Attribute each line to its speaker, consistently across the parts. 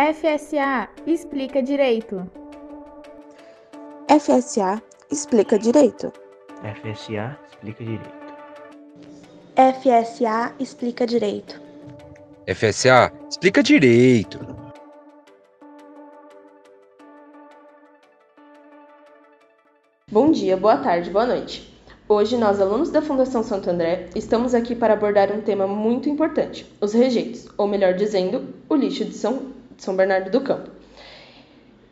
Speaker 1: FSA explica direito.
Speaker 2: FSA explica direito.
Speaker 3: FSA explica direito.
Speaker 4: FSA explica direito.
Speaker 5: FSA explica direito.
Speaker 6: Bom dia, boa tarde, boa noite. Hoje, nós, alunos da Fundação Santo André, estamos aqui para abordar um tema muito importante: os rejeitos, ou melhor dizendo, o lixo de São, de São Bernardo do Campo.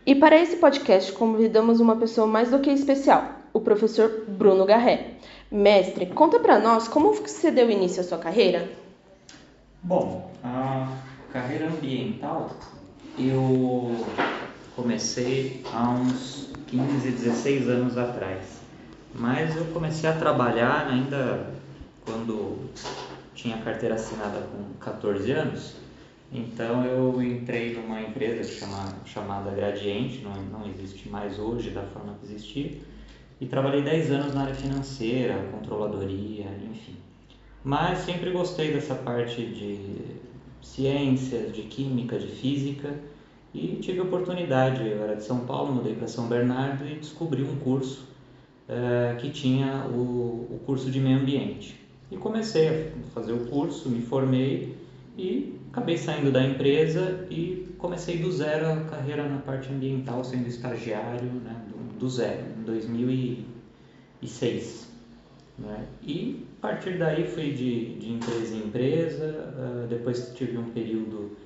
Speaker 6: E para esse podcast, convidamos uma pessoa mais do que especial, o professor Bruno Garré. Mestre, conta para nós como você deu início à sua carreira?
Speaker 7: Bom, a carreira ambiental eu comecei há uns 15, 16 anos atrás. Mas eu comecei a trabalhar ainda quando tinha carteira assinada com 14 anos. Então eu entrei numa empresa chama, chamada Gradiente, não, não existe mais hoje da forma que existia, e trabalhei 10 anos na área financeira, controladoria, enfim. Mas sempre gostei dessa parte de ciências, de química, de física e tive a oportunidade, eu era de São Paulo, mudei para São Bernardo e descobri um curso uh, que tinha o, o curso de meio ambiente. E comecei a fazer o curso, me formei e acabei saindo da empresa e comecei do zero a carreira na parte ambiental, sendo estagiário né, do, do zero, em 2006. Né? E a partir daí fui de, de empresa em empresa, uh, depois tive um período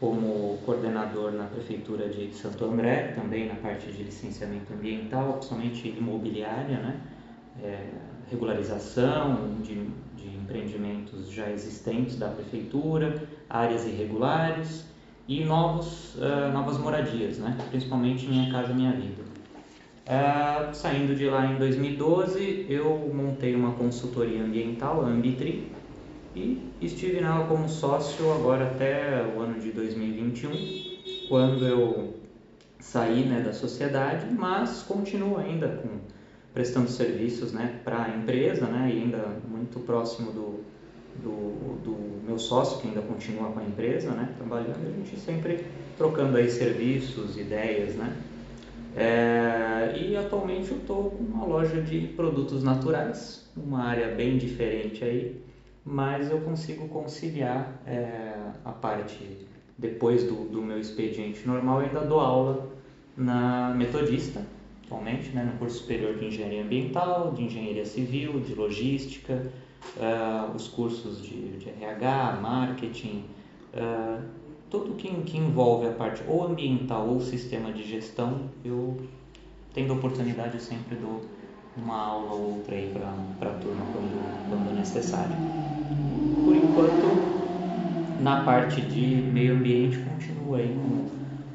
Speaker 7: como coordenador na Prefeitura de Santo André, também na parte de licenciamento ambiental, principalmente imobiliária, né? É, regularização de, de empreendimentos já existentes da Prefeitura, áreas irregulares e novos, uh, novas moradias, né? principalmente Minha Casa Minha Vida. Uh, saindo de lá em 2012, eu montei uma consultoria ambiental, a Ambitri, e estive nela como sócio agora até o ano de 2021, quando eu saí né, da sociedade, mas continuo ainda com, prestando serviços né, para a empresa né, e ainda muito próximo do, do, do, meu sócio, que ainda continua com a empresa, né, trabalhando, a gente sempre trocando aí serviços, ideias, né. É, e atualmente eu estou com uma loja de produtos naturais, uma área bem diferente aí, mas eu consigo conciliar é, a parte depois do, do meu expediente normal, eu ainda dou aula na Metodista, atualmente, né, no curso superior de Engenharia Ambiental, de Engenharia Civil, de Logística, uh, os cursos de, de RH, Marketing, uh, tudo que, que envolve a parte ou ambiental ou sistema de gestão, eu tendo oportunidade eu sempre dou uma aula ou outra aí para a turma quando, quando necessário. Por enquanto, na parte de meio ambiente, continuo aí como,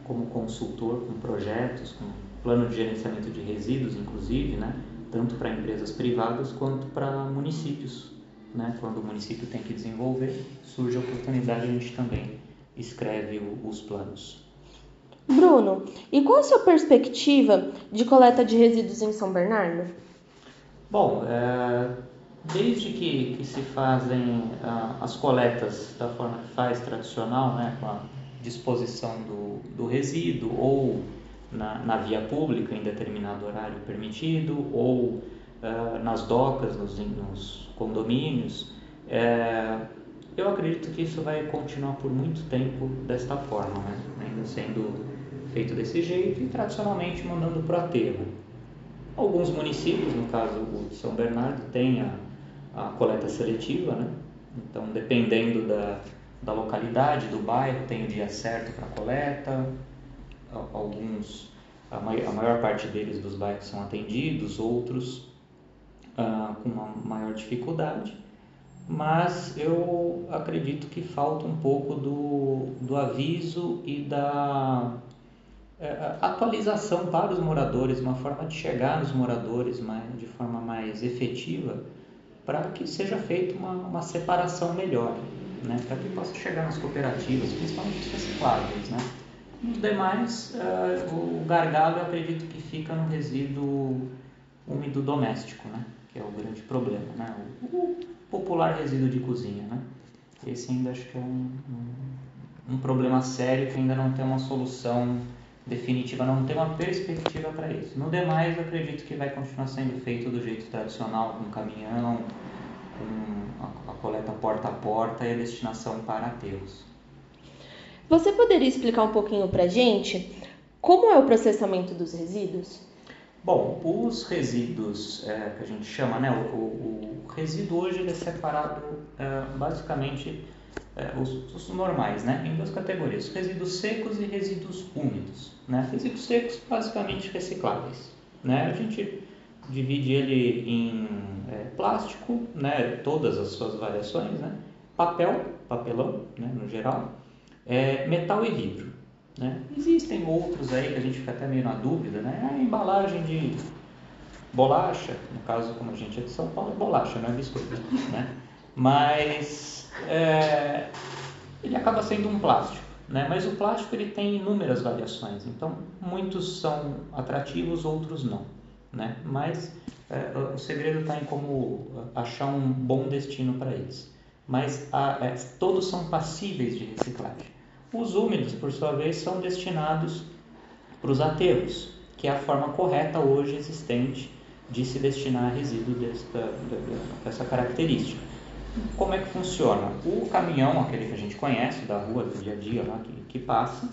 Speaker 7: como consultor com projetos, com plano de gerenciamento de resíduos, inclusive, né? tanto para empresas privadas quanto para municípios. Né? Quando o município tem que desenvolver, surge a oportunidade, a gente também escreve o, os planos.
Speaker 6: Bruno, e qual a sua perspectiva de coleta de resíduos em São Bernardo?
Speaker 7: Bom, é, desde que, que, se fazem ah, as coletas da forma que faz tradicional, né, com a disposição do, do resíduo ou na, na, via pública em determinado horário permitido ou ah, nas docas, nos, nos condomínios, é, eu acredito que isso vai continuar por muito tempo desta forma, né, ainda sendo feito desse jeito e tradicionalmente mandando para o aterro. Alguns municípios, no caso o de São Bernardo, tem a, a coleta seletiva, né? Então, dependendo da, da localidade, do bairro, tem o dia certo para coleta. Alguns, a, a, maior parte deles dos bairros são atendidos, outros ah, com uma maior dificuldade. Mas eu acredito que falta um pouco do, do aviso e da é, atualização para os moradores, uma forma de chegar nos moradores mais, de forma mais efetiva, para que seja feita uma, uma separação melhor, né? para que possa chegar nas cooperativas, principalmente os recicláveis. Né? Nos demais, uh, o gargalo eu acredito que fica no resíduo úmido doméstico, né? que é o grande problema, né? o, o popular resíduo de cozinha. Né? Esse ainda acho que é um, um um problema sério que ainda não tem uma solução definitiva, não tem uma perspectiva para isso. No demais, eu acredito que vai continuar sendo feito do jeito tradicional, com caminhão, com a, a coleta porta a porta e a destinação para aterros.
Speaker 6: Você poderia explicar um pouquinho para a gente como é o processamento dos resíduos?
Speaker 7: Bom, os resíduos é, que a gente chama, né, o, o, o resíduo hoje ele é separado é, basicamente é, os, os, normais, né, em duas categorias, resíduos secos e resíduos úmidos. Né? Resíduos secos basicamente recicláveis. Né? A gente divide ele em é, plástico, né, todas as suas variações, né, papel, papelão, né, no geral, é, metal e vidro. Né? Existem outros aí que a gente fica até meio na dúvida, né? A embalagem de bolacha, no caso como a gente é de São Paulo, é bolacha, não é biscoito, né? Mas é, ele acaba sendo um plástico, né? Mas o plástico ele tem inúmeras variações, então muitos são atrativos, outros não, né? Mas é, o segredo está em como achar um bom destino para eles. Mas a, é, todos são passíveis de reciclagem. Os úmidos, por sua vez, são destinados para os aterros, que é a forma correta hoje existente de se destinar a resíduo desta, dessa característica. Como é que funciona? O caminhão, aquele que a gente conhece da rua, do dia a dia lá que, que passa,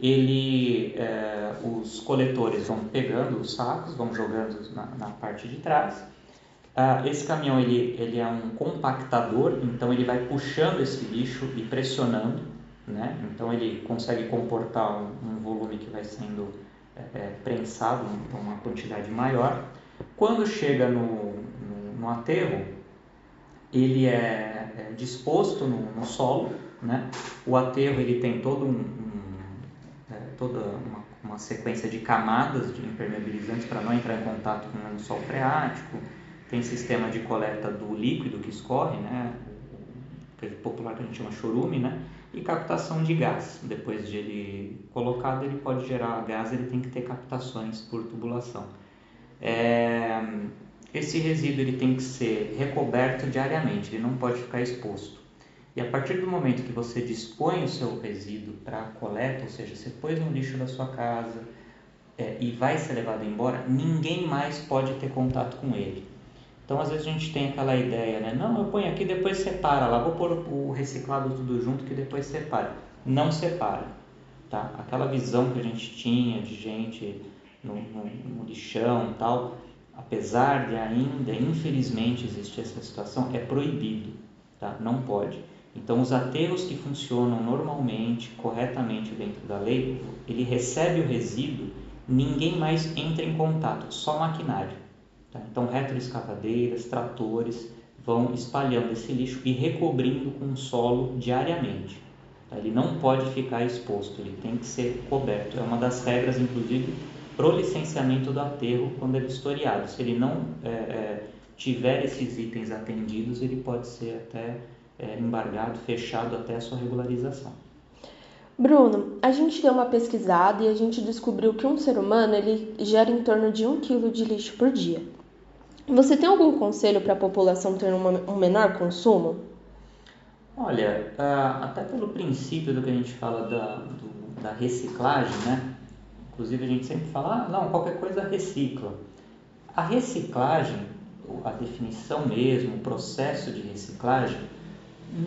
Speaker 7: ele, é, os coletores vão pegando os sacos, vão jogando na, na parte de trás. Ah, esse caminhão ele, ele é um compactador, então ele vai puxando esse lixo e pressionando né? Então ele consegue comportar um, um volume que vai sendo é, é, prensado, uma quantidade maior. Quando chega no, no, no aterro, ele é, é disposto no, no, solo, né? O aterro ele tem todo um, um é, toda uma, uma, sequência de camadas de impermeabilizantes para não entrar em contato com o sol freático. Tem sistema de coleta do líquido que escorre, né? O popular que a gente chama chorume, né? E captação de gás. Depois de ele colocado, ele pode gerar gás, ele tem que ter captações por tubulação. É, esse resíduo ele tem que ser recoberto diariamente, ele não pode ficar exposto. E a partir do momento que você dispõe o seu resíduo para coleta, ou seja, você pôs no lixo da sua casa é, e vai ser levado embora, ninguém mais pode ter contato com ele. Então, às vezes a gente tem aquela ideia, né? Não, eu ponho aqui, depois separa lá, vou pôr o reciclado tudo junto que depois separa. Não separa, tá? Aquela visão que a gente tinha de gente no, no, no lixão e tal, apesar de ainda, infelizmente, existir essa situação, é proibido, tá? Não pode. Então, os aterros que funcionam normalmente, corretamente dentro da lei, ele recebe o resíduo, ninguém mais entra em contato, só maquinário. Tá? Então, retroescavadeiras, tratores vão espalhando esse lixo e recobrindo com solo diariamente. Tá? Ele não pode ficar exposto, ele tem que ser coberto. É uma das regras, inclusive, para o licenciamento do aterro quando é vistoriado. Se ele não é, é, tiver esses itens atendidos, ele pode ser até é, embargado, fechado até a sua regularização.
Speaker 6: Bruno, a gente deu uma pesquisada e a gente descobriu que um ser humano ele gera em torno de um quilo de lixo por dia. Você tem algum conselho para a população ter uma, um menor consumo?
Speaker 7: Olha, uh, até pelo princípio do que a gente fala da, do, da reciclagem, né? Inclusive a gente sempre fala, ah, não, qualquer coisa recicla. A reciclagem, a definição mesmo, o processo de reciclagem,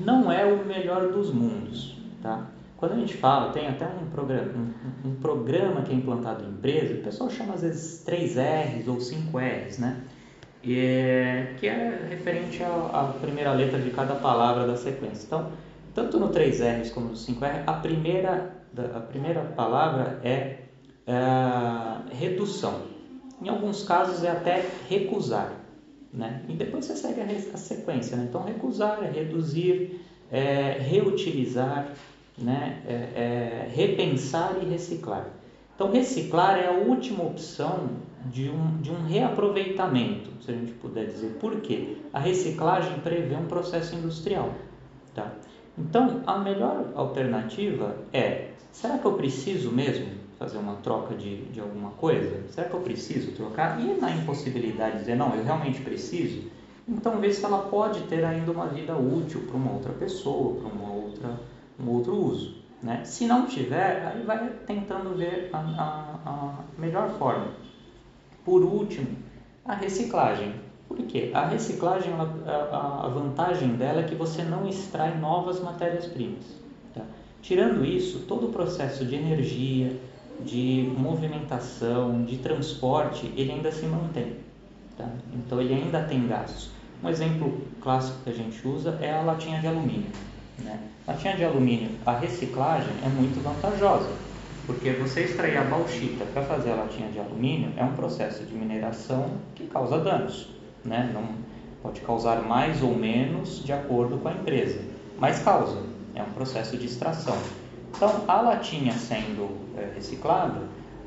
Speaker 7: não é o melhor dos mundos, tá? Quando a gente fala, tem até um programa, um, um programa que é implantado em empresa, o pessoal chama às vezes 3 R's ou 5 R's, né? É, que é referente à primeira letra de cada palavra da sequência. Então, tanto no 3Rs como no 5R, a primeira, a primeira palavra é, é redução. Em alguns casos é até recusar. Né? E depois você segue a, a sequência. Né? Então, recusar é reduzir, é, reutilizar, né? É, é, repensar e reciclar. Então, reciclar é a última opção de um, de um reaproveitamento, se a gente puder dizer. Por quê? A reciclagem prevê um processo industrial. Tá? Então, a melhor alternativa é: será que eu preciso mesmo fazer uma troca de, de alguma coisa? Será que eu preciso trocar? E na impossibilidade de dizer, não, eu realmente preciso, então vê se ela pode ter ainda uma vida útil para uma outra pessoa, para uma outra, um outro uso. Né? Se não tiver, aí vai tentando ver a, a, a melhor forma. Por último, a reciclagem. Por quê? A reciclagem, a, a vantagem dela é que você não extrai novas matérias-primas. Tá? Tirando isso, todo o processo de energia, de movimentação, de transporte, ele ainda se mantém. Tá? Então ele ainda tem gastos. Um exemplo clássico que a gente usa é a latinha de alumínio. Né? Latinha de alumínio, a reciclagem é muito vantajosa, porque você extrair a bauxita para fazer a latinha de alumínio é um processo de mineração que causa danos. Né? Não pode causar mais ou menos de acordo com a empresa, mas causa. É um processo de extração. Então, a latinha sendo é, reciclada,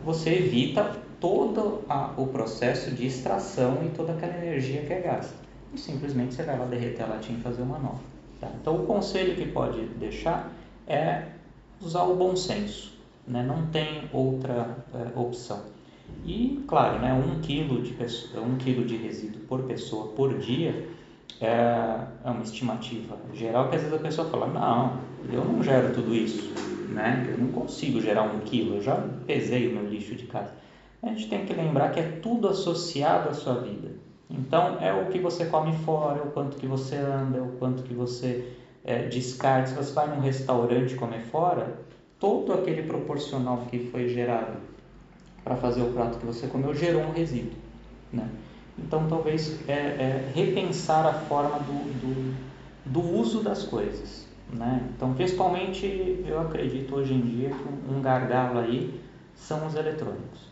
Speaker 7: você evita todo a, o processo de extração e toda aquela energia que é gasta. E simplesmente você vai lá derreter a latinha e fazer uma nova. Tá? Então, o conselho que pode deixar é usar o bom senso. Né? Não tem outra é, opção. E, claro, né, um, quilo de, um quilo de resíduo por pessoa por dia é, é uma estimativa geral que às vezes a pessoa fala, não, eu não gero tudo isso, né? eu não consigo gerar um quilo, eu já pesei o meu lixo de casa. A gente tem que lembrar que é tudo associado à sua vida. Então, é o que você come fora, é o quanto que você anda, é o quanto que você é, descarta. Se você vai num restaurante comer fora, todo aquele proporcional que foi gerado para fazer o prato que você comeu gerou um resíduo. Né? Então, talvez é, é, repensar a forma do, do, do, uso das coisas. Né? Então, principalmente, eu acredito hoje em dia que um gargalo aí são os eletrônicos.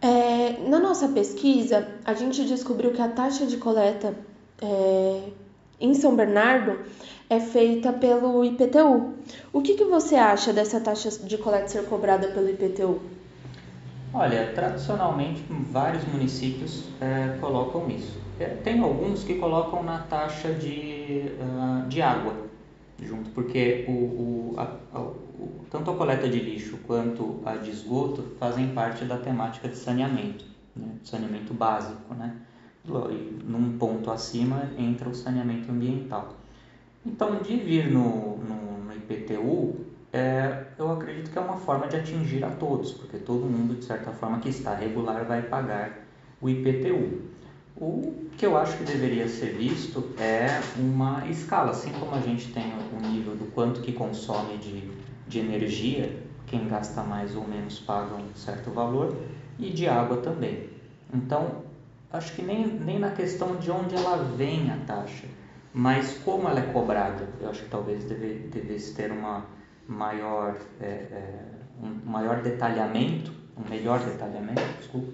Speaker 6: É, na nossa pesquisa, a gente descobriu que a taxa de coleta é, em São Bernardo é feita pelo IPTU. O que, que você acha dessa taxa de coleta ser cobrada pelo IPTU?
Speaker 7: Olha, tradicionalmente vários municípios é, colocam isso. É, tem alguns que colocam na taxa de, uh, de água junto, porque o, o, a, o, tanto a coleta de lixo quanto a de esgoto fazem parte da temática de saneamento, né? saneamento básico, né? Num ponto acima entra o saneamento ambiental. Então, de vir no, no, no IPTU, é, eu acredito que é uma forma de atingir a todos, porque todo mundo, de certa forma, que está regular vai pagar o IPTU. O que eu acho que deveria ser visto é uma escala, assim como a gente tem o nível do quanto que consome de, de energia, quem gasta mais ou menos paga um certo valor, e de água também. Então, acho que nem, nem na questão de onde ela vem a taxa, mas como ela é cobrada, eu acho que talvez deve, devesse ter uma maior, é, é, um maior detalhamento, um melhor detalhamento, desculpa,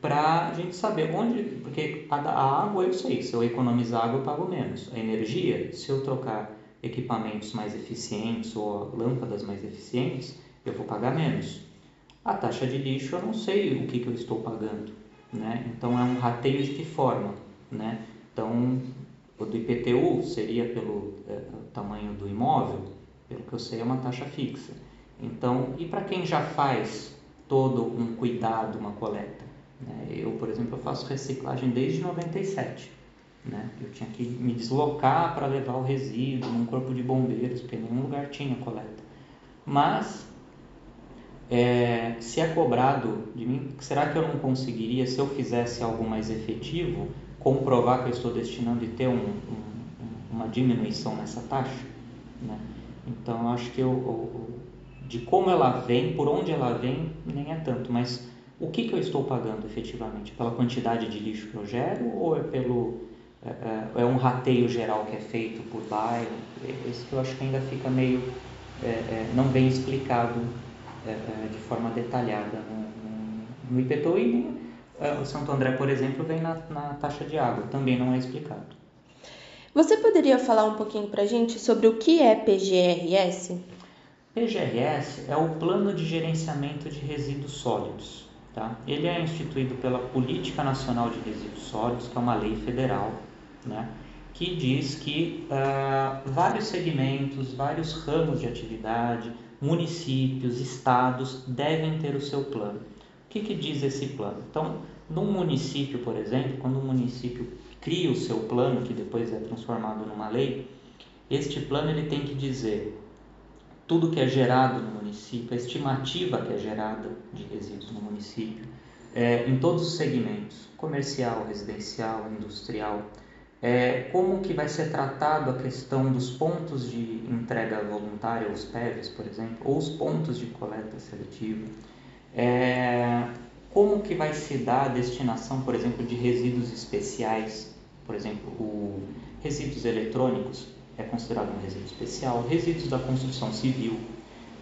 Speaker 7: para a gente saber onde, porque a, a, água eu sei, se eu economizar água eu pago menos. A energia, se eu trocar equipamentos mais eficientes ou lâmpadas mais eficientes, eu vou pagar menos. A taxa de lixo eu não sei o que, que eu estou pagando, né? Então é um rateio de que forma, né? Então o do IPTU seria pelo é, tamanho do imóvel, pelo que eu sei é uma taxa fixa. Então, e para quem já faz todo um cuidado, uma coleta? Né? Eu, por exemplo, eu faço reciclagem desde 97. Né? Eu tinha que me deslocar para levar o resíduo num corpo de bombeiros, porque nenhum lugar tinha coleta. Mas, é, se é cobrado de mim, será que eu não conseguiria, se eu fizesse algo mais efetivo, comprovar que eu estou destinando e ter um, um, uma diminuição nessa taxa? Né? Então, acho que eu, eu, de como ela vem, por onde ela vem, nem é tanto, mas o que, que eu estou pagando efetivamente? Pela quantidade de lixo que eu gero ou é pelo é, é, é um rateio geral que é feito por bairro? Esse que eu acho que ainda fica meio é, é não bem explicado é, é, de forma detalhada no, no IPTU e nem, o Santo André, por exemplo, vem na, na taxa de água, também não é explicado.
Speaker 6: Você poderia falar um pouquinho para a gente sobre o que é PGRS?
Speaker 7: PGRS é o Plano de Gerenciamento de Resíduos Sólidos. Tá? Ele é instituído pela Política Nacional de Resíduos Sólidos, que é uma lei federal, né? que diz que uh, vários segmentos, vários ramos de atividade, municípios, estados devem ter o seu plano. O que, que diz esse plano? Então, num município, por exemplo, quando um município cria o seu plano, que depois é transformado numa lei, este plano ele tem que dizer tudo que é gerado no município, a estimativa que é gerada de resíduos no município, é, em todos os segmentos, comercial, residencial, industrial, é, como que vai ser tratado a questão dos pontos de entrega voluntária, os PEVs, por exemplo, ou os pontos de coleta seletiva, é, como que vai se dar a destinação, por exemplo, de resíduos especiais, por exemplo, o resíduos eletrônicos é considerado um resíduo especial, resíduos da construção civil,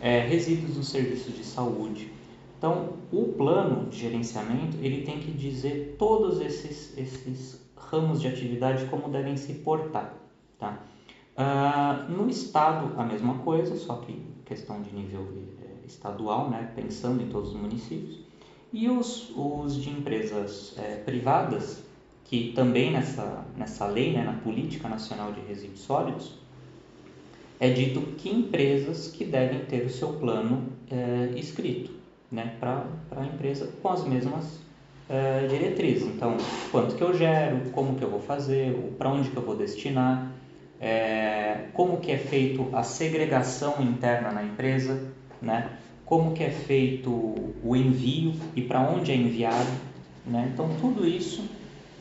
Speaker 7: é, resíduos dos serviços de saúde. Então, o plano de gerenciamento ele tem que dizer todos esses, esses ramos de atividade como devem se portar. Tá? Uh, no estado, a mesma coisa, só que questão de nível é, estadual, né, pensando em todos os municípios. E os, os de empresas é, privadas, que também nessa, nessa lei, né, na Política Nacional de Resíduos Sólidos, é dito que empresas que devem ter o seu plano é, escrito né, para a empresa com as mesmas é, diretrizes. Então, quanto que eu gero, como que eu vou fazer, para onde que eu vou destinar, é, como que é feito a segregação interna na empresa, né, como que é feito o envio e para onde é enviado. Né? Então, tudo isso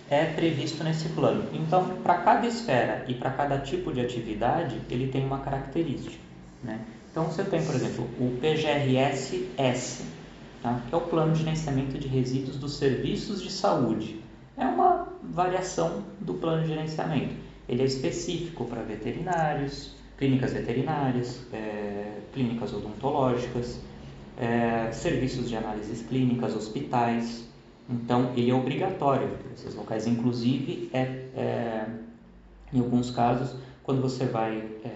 Speaker 7: é previsto nesse plano. Então, para cada esfera e para cada tipo de atividade, ele tem uma característica. Né? Então, você tem, por exemplo, o PGRS-S, tá? que é o Plano de Gerenciamento de Resíduos dos Serviços de Saúde. É uma variação do plano de gerenciamento. Ele é específico para veterinários, clínicas veterinárias, é, clínicas odontológicas, é, serviços de análises clínicas, hospitais, então, ele é obrigatório esses locais. Inclusive, é, é, em alguns casos, quando você vai é,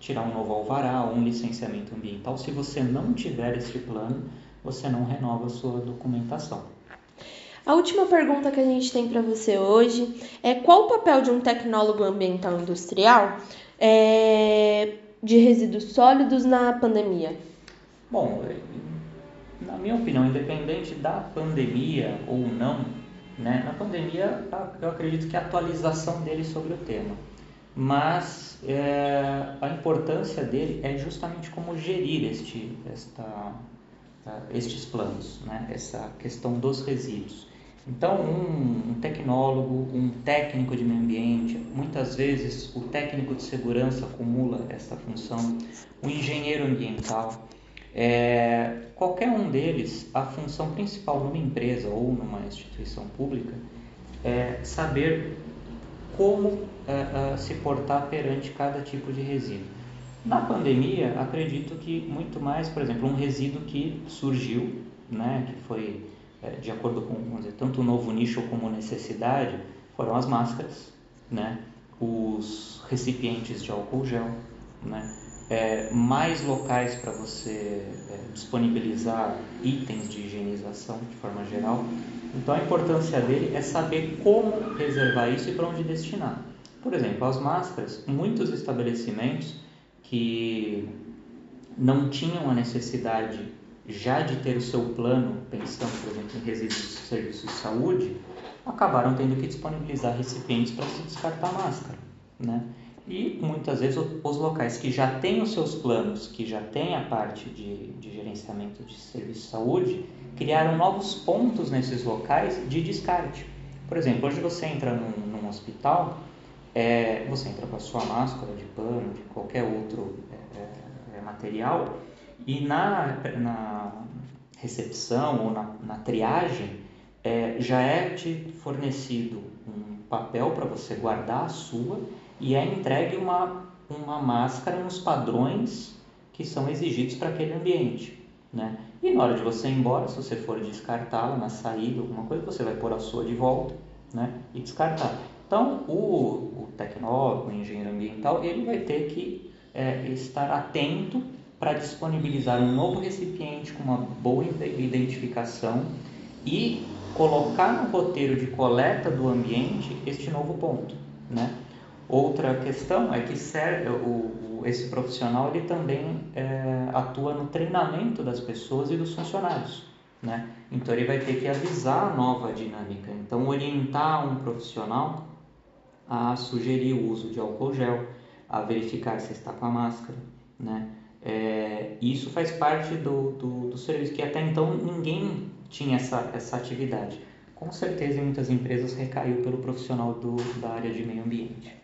Speaker 7: tirar um novo alvará ou um licenciamento ambiental, se você não tiver este plano, você não renova a sua documentação.
Speaker 6: A última pergunta que a gente tem para você hoje é qual o papel de um tecnólogo ambiental industrial é, de resíduos sólidos na pandemia?
Speaker 7: Bom, na minha opinião, independente da pandemia ou não, né, na pandemia eu acredito que a atualização dele sobre o tema, mas é, a importância dele é justamente como gerir este, esta, estes planos, né, essa questão dos resíduos. Então, um, um, tecnólogo, um técnico de meio ambiente, muitas vezes o técnico de segurança acumula essa função, o engenheiro ambiental, é, qualquer um deles, a função principal numa empresa ou numa instituição pública é saber como é, é, se portar perante cada tipo de resíduo. Na pandemia, acredito que muito mais, por exemplo, um resíduo que surgiu, né, que foi é, de acordo com vamos dizer, tanto o novo nicho como necessidade, foram as máscaras, né, os recipientes de álcool gel, né, é, mais locais para você é, disponibilizar itens de higienização de forma geral. Então a importância dele é saber como reservar isso e para onde destinar. Por exemplo, as máscaras, muitos estabelecimentos que não tinham a necessidade já de ter o seu plano, pensando, por exemplo, em resíduos de serviços de saúde, acabaram tendo que disponibilizar recipientes para se descartar máscara, né? E muitas vezes os locais que já têm os seus planos, que já têm a parte de, de gerenciamento de serviço de saúde, criaram novos pontos nesses locais de descarte. Por exemplo, hoje você entra num, num hospital, é, você entra com a sua máscara de pano, de qualquer outro é, é, é material, e na, na recepção ou na, na triagem é, já é te fornecido um papel para você guardar a sua e é entregue uma, uma máscara nos padrões que são exigidos para aquele ambiente. Né? E na hora de você ir embora, se você for descartá-la na saída, alguma coisa, você vai pôr a sua de volta né? e descartar. Então, o, o tecnólogo, o engenheiro ambiental, ele vai ter que é, estar atento para disponibilizar um novo recipiente com uma boa identificação e colocar no roteiro de coleta do ambiente este novo ponto. Né? Outra questão é que o, esse profissional ele também é, atua no treinamento das pessoas e dos funcionários. Né? Então ele vai ter que avisar a nova dinâmica. Então orientar um profissional a sugerir o uso de álcool gel, a verificar se está com a máscara, né? É, isso faz parte do, do, do serviço, que até então ninguém tinha essa, essa atividade. Com certeza, em muitas empresas recaiu pelo profissional do, da área de meio ambiente.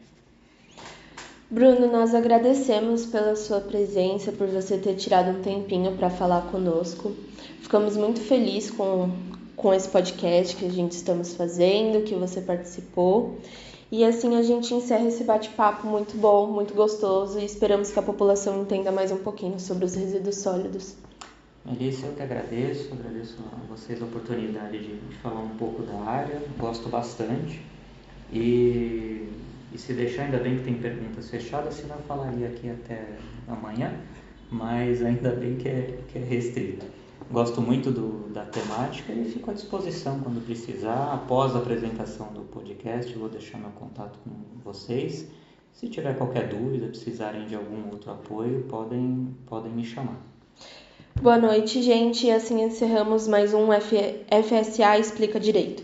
Speaker 6: Bruno, nós agradecemos pela sua presença, por você ter tirado um tempinho para falar conosco. Ficamos muito felizes com, com esse podcast que a gente estamos fazendo, que você participou. E assim a gente encerra esse bate-papo muito bom, muito gostoso e esperamos que a população entenda mais um pouquinho sobre os resíduos sólidos.
Speaker 7: Melissa, eu que agradeço, agradeço a vocês a oportunidade de, falar um pouco da área, gosto bastante. E, e se deixar, ainda bem que tem perguntas fechadas, senão eu falaria aqui até amanhã, mas ainda bem que é, que é restrito. Gosto muito do, da temática e fico à disposição quando precisar. Após a apresentação do podcast, vou deixar meu contato com vocês. Se tiver qualquer dúvida, precisarem de algum outro apoio, podem, podem me chamar.
Speaker 6: Boa noite, gente. E assim encerramos mais um F... FSA Explica Direito.